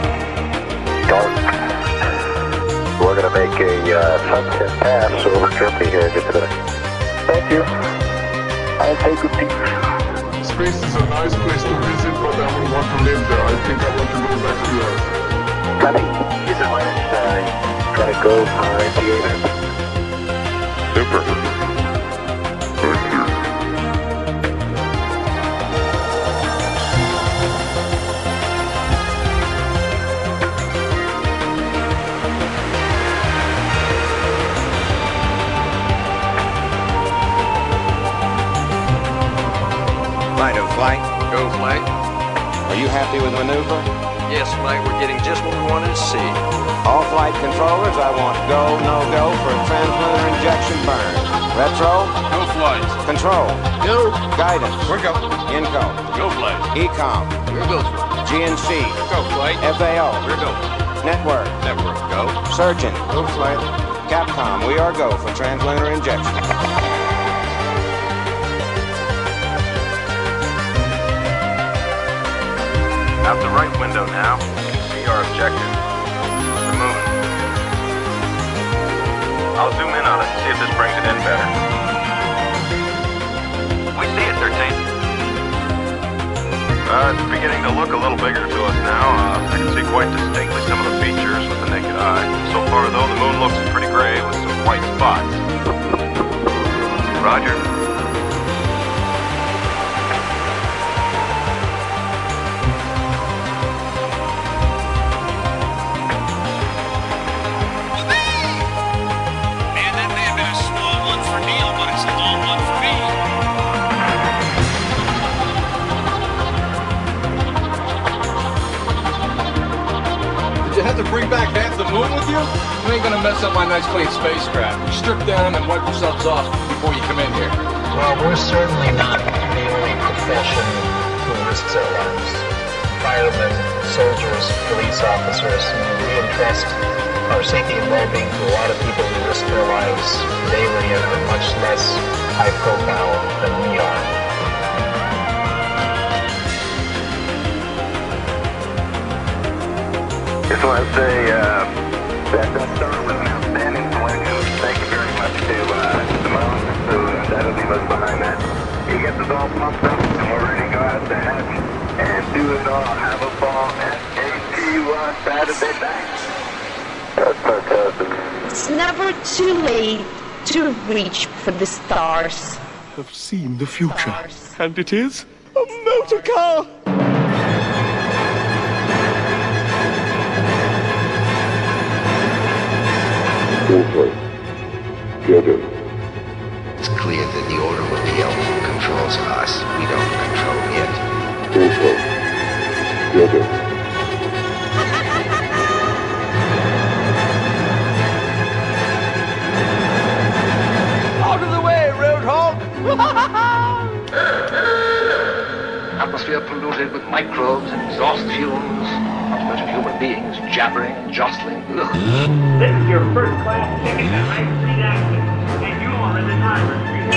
Speaker 45: To make a uh, sunset pass over Germany here and get to the. Thank you. I'll take a peek.
Speaker 37: Space is a nice place to visit, but I wouldn't want to live there. I think I want to go back to Earth.
Speaker 45: Copy. Use the line side. Try to go behind the Amen. Super.
Speaker 56: Happy with maneuver?
Speaker 57: Yes, Mike, We're getting just what we wanted to see.
Speaker 56: All flight controllers, I want go, no go for translunar injection burn. Retro?
Speaker 57: Go, flight.
Speaker 56: Control?
Speaker 57: Go.
Speaker 56: Guidance?
Speaker 57: We're go.
Speaker 56: INCO?
Speaker 57: Go, flight.
Speaker 56: EECOM?
Speaker 57: We're go, flight.
Speaker 56: GNC?
Speaker 57: Go, flight.
Speaker 56: FAO?
Speaker 57: We're go.
Speaker 56: Network?
Speaker 57: Network. Go.
Speaker 56: Surgeon?
Speaker 57: Go, flight.
Speaker 56: Capcom, we are go for translunar injection.
Speaker 43: Out the right window now. See our objective. The moon. I'll zoom in on it and see if this brings it in better. We see it, 13. Uh, it's beginning to look a little bigger to us now. Uh, I can see quite distinctly some of the features with the naked eye. So far, though, the moon looks pretty gray with some white spots. Roger.
Speaker 37: Bring back half the moon with you? You ain't gonna mess up my nice clean spacecraft. Strip down and wipe yourselves off before you come in here.
Speaker 45: Well, we're certainly not the only profession who risks our lives. Firemen, soldiers, police officers, I mean, we entrust our safety and well-being to a lot of people who risk their lives daily and are much less high profile than we are.
Speaker 25: Just want to say uh, that Dutch Star was an outstanding selection. Thank you very much to uh, Simone, who undoubtedly was behind that. He gets us all pumped up, and we're ready to go out to hatch and do it all. Have a ball at AT1 Saturday night. That's fantastic.
Speaker 53: It's never too late to reach for the stars.
Speaker 37: have seen the future, and it is a motor car.
Speaker 3: It's clear that the automobile controls us. We don't control it.
Speaker 58: Out of the way, Roadhog!
Speaker 59: Atmosphere polluted with microbes and exhaust fumes. Not to mention human beings jabbering and jostling. Ugh.
Speaker 60: This is your first class ticket to high speed action, and you are in the driver's seat.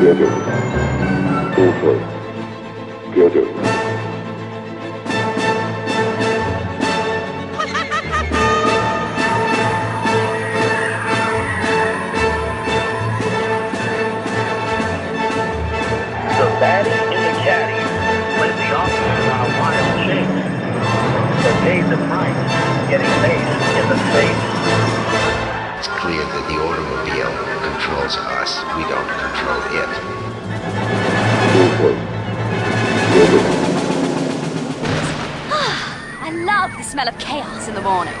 Speaker 58: Get him. Get The So paid the price, getting maced in the face.
Speaker 3: It's clear that the automobile controls us. We don't control it.
Speaker 5: Ah, I love the smell of chaos in the morning.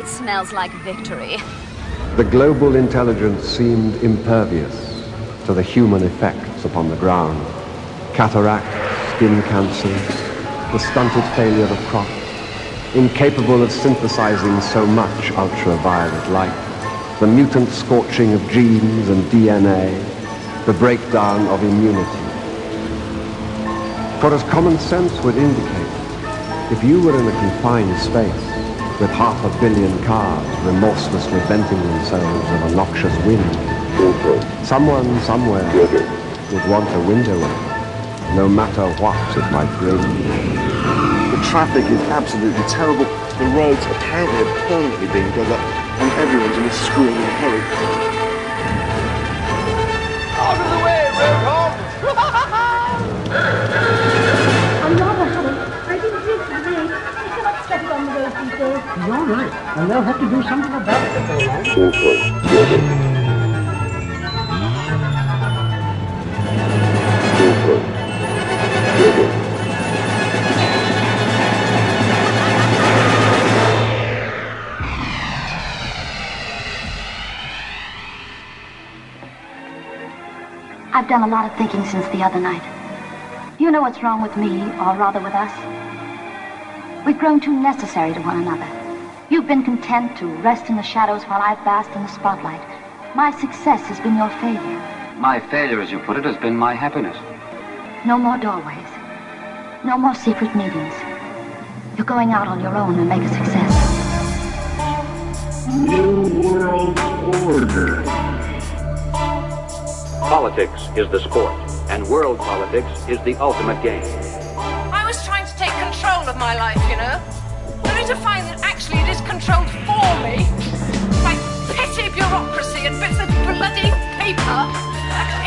Speaker 5: It smells like victory.
Speaker 61: The global intelligence seemed impervious to the human effects upon the ground. Cataracts, skin cancers, the stunted failure of crops, incapable of synthesizing so much ultraviolet light, the mutant scorching of genes and DNA, the breakdown of immunity. For as common sense would indicate, if you were in a confined space with half a billion cars remorselessly venting themselves of a noxious wind, someone somewhere would want a window open, no matter what it might bring.
Speaker 56: The traffic is absolutely terrible. The roads apparently are permanently being dug up, and everyone's in a screaming hurry.
Speaker 58: Out of the way, Roadhog!
Speaker 62: I'm rather hurried. I didn't drink today. I cannot study on the road these days.
Speaker 63: He's all right, and they'll have to do something about it.
Speaker 62: I've done a lot of thinking since the other night. You know what's wrong with me, or rather with us? We've grown too necessary to one another. You've been content to rest in the shadows while I've basked in the spotlight. My success has been your failure.
Speaker 6: My failure, as you put it, has been my happiness.
Speaker 62: No more doorways. No more secret meetings. You're going out on your own and make a success.
Speaker 64: New World Order.
Speaker 6: Politics is the sport, and world politics is the ultimate game.
Speaker 65: I was trying to take control of my life, you know? Only to find that actually it is controlled for me by petty bureaucracy and bits of bloody paper,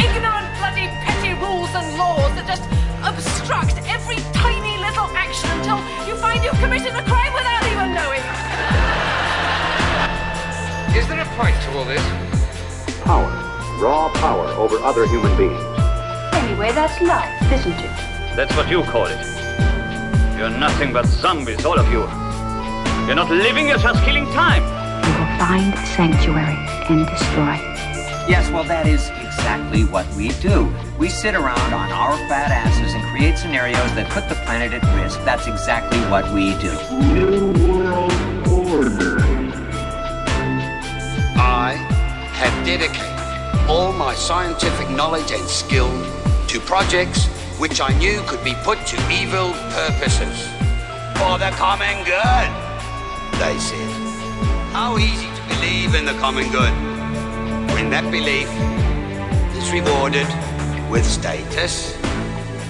Speaker 65: ignorant bloody petty rules and laws that just obstruct every tiny little action until you find you've committed a crime without even knowing.
Speaker 66: Is there a point to all this?
Speaker 6: Power. Raw power over other human beings.
Speaker 62: Anyway, that's life, isn't it?
Speaker 6: That's what you call it. You're nothing but zombies, all of you. You're not living, you're just killing time.
Speaker 62: We will find sanctuary and destroy.
Speaker 67: Yes, well, that is exactly what we do. We sit around on our fat asses and create scenarios that put the planet at risk. That's exactly what we do.
Speaker 64: New World Order.
Speaker 68: I have dedicated all my scientific knowledge and skill to projects which I knew could be put to evil purposes. For the common good, they said. How easy to believe in the common good when that belief is rewarded with status,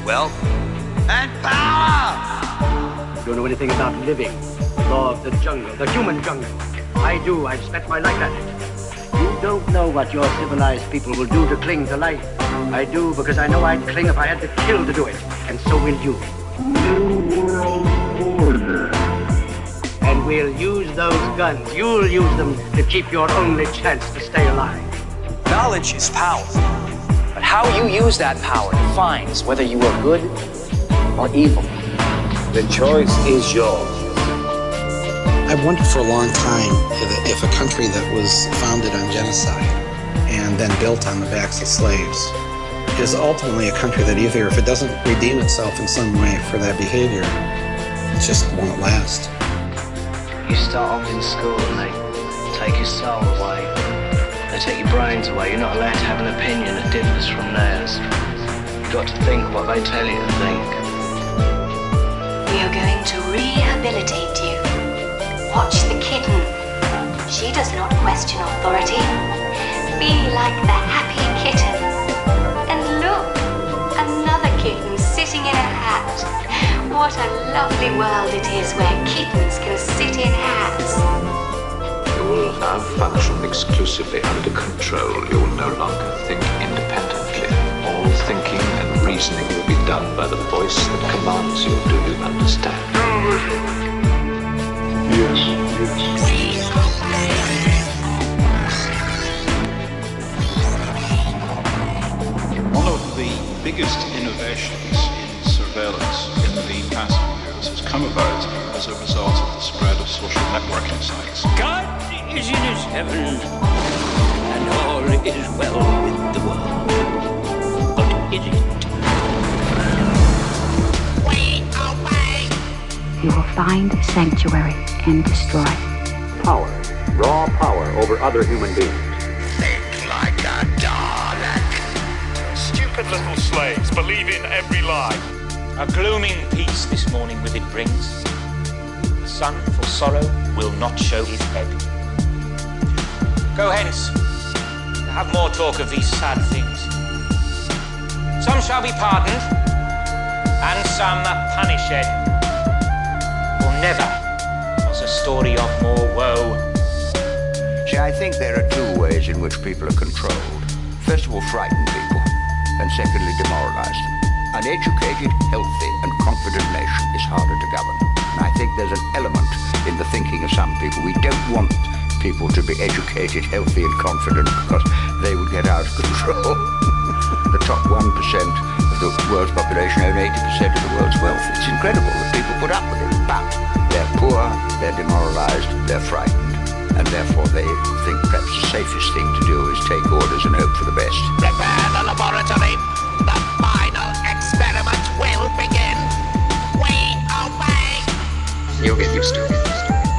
Speaker 68: wealth, and power.
Speaker 6: You Don't know anything about living. Law of the jungle, the human jungle. I do. I've spent my life at it. You don't know what your civilized people will do to cling to life. I do because I know I'd cling if I had to kill to do it. And so will you.
Speaker 64: New World Order.
Speaker 6: And we'll use those guns. You'll use them to keep your only chance to stay alive.
Speaker 69: Knowledge is power. But
Speaker 70: How you use that power defines whether you are good or evil.
Speaker 71: The choice is yours.
Speaker 72: I've wondered for a long time if, if a country that was founded on genocide and then built on the backs of slaves is ultimately a country that either, if it doesn't redeem itself in some way for that behavior, it just won't last.
Speaker 73: You start off in school and they take your soul away. They take your brains away. You're not allowed to have an opinion that differs from theirs. You've got to think what they tell you to think.
Speaker 61: We are going to rehabilitate you. Watch the kitten. She does not question authority. Be like the happy kitten. And look, another kitten sitting in a hat. What a lovely world it is where kittens can sit in hats.
Speaker 3: You will now function exclusively under control. You will no longer think independently. All thinking and reasoning will be done by the voice that commands you. Do you understand?
Speaker 38: One of the biggest innovations in surveillance in the past few years has come about as a result of the spread of social networking sites.
Speaker 74: God is in his heaven, and all is well with the world.
Speaker 62: You will find sanctuary and destroy.
Speaker 67: Power. Raw power over other human beings.
Speaker 3: Think like a Dalek.
Speaker 33: Stupid little slaves believe in every lie.
Speaker 74: A glooming peace this morning with it brings. The sun for sorrow will not show his head. Go hence, to have more talk of these sad things. Some shall be pardoned, and some punished. Never was a story of more woe.
Speaker 68: See, I think there are two ways in which people are controlled. First of all, frighten people, and secondly, demoralize them. An educated, healthy, and confident nation is harder to govern. And I think there's an element in the thinking of some people. We don't want people to be educated, healthy, and confident because they would get out of control. the top 1% of the world's population own 80% of the world's wealth. It's incredible that people put up with it. But poor, they're demoralized, they're frightened and therefore they think perhaps the safest thing to do is take orders and hope for the best.
Speaker 3: Prepare the laboratory. The final experiment will begin. We obey. You'll get used to it.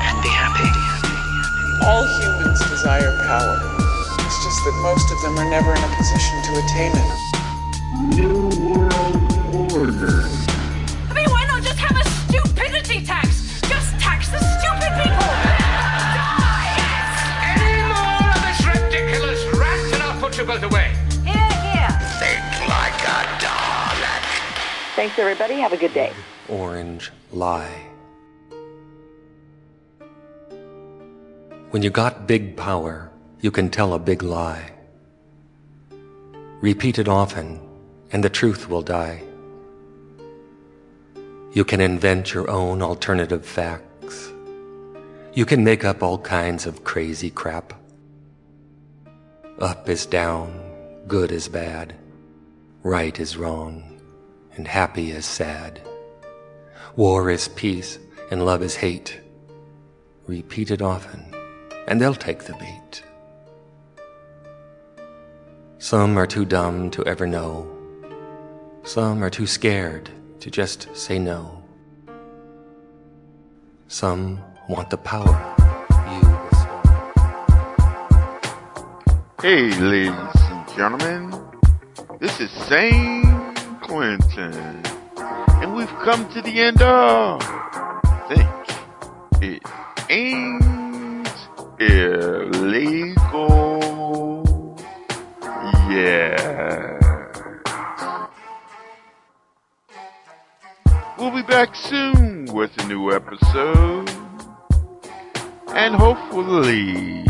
Speaker 3: And be happy.
Speaker 51: All humans desire power. It's just that most of them are never in a position to attain it.
Speaker 3: New World Order.
Speaker 33: Thanks, everybody. Have a good day.
Speaker 51: Orange lie. When you got big power, you can tell a big lie. Repeat it often, and the truth will die. You can invent your own alternative facts. You can make up all kinds of crazy crap. Up is down, good is bad, right is wrong, and happy is sad. War is peace, and love is hate. Repeat it often, and they'll take the bait. Some are too dumb to ever know. Some are too scared to just say no. Some want the power.
Speaker 1: Hey, ladies and gentlemen, this is St. Quentin, and we've come to the end of Think It Ain't Illegal. Yeah. We'll be back soon with a new episode. And hopefully,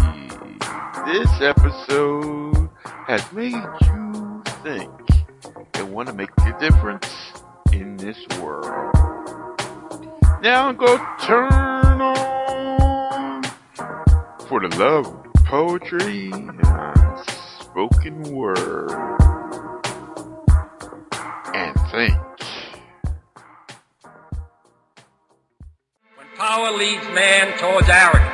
Speaker 1: this episode has made you think want to make a difference in this world. Now go turn on for the love of poetry and spoken word.
Speaker 75: And think.
Speaker 76: When power leads man towards arrogance.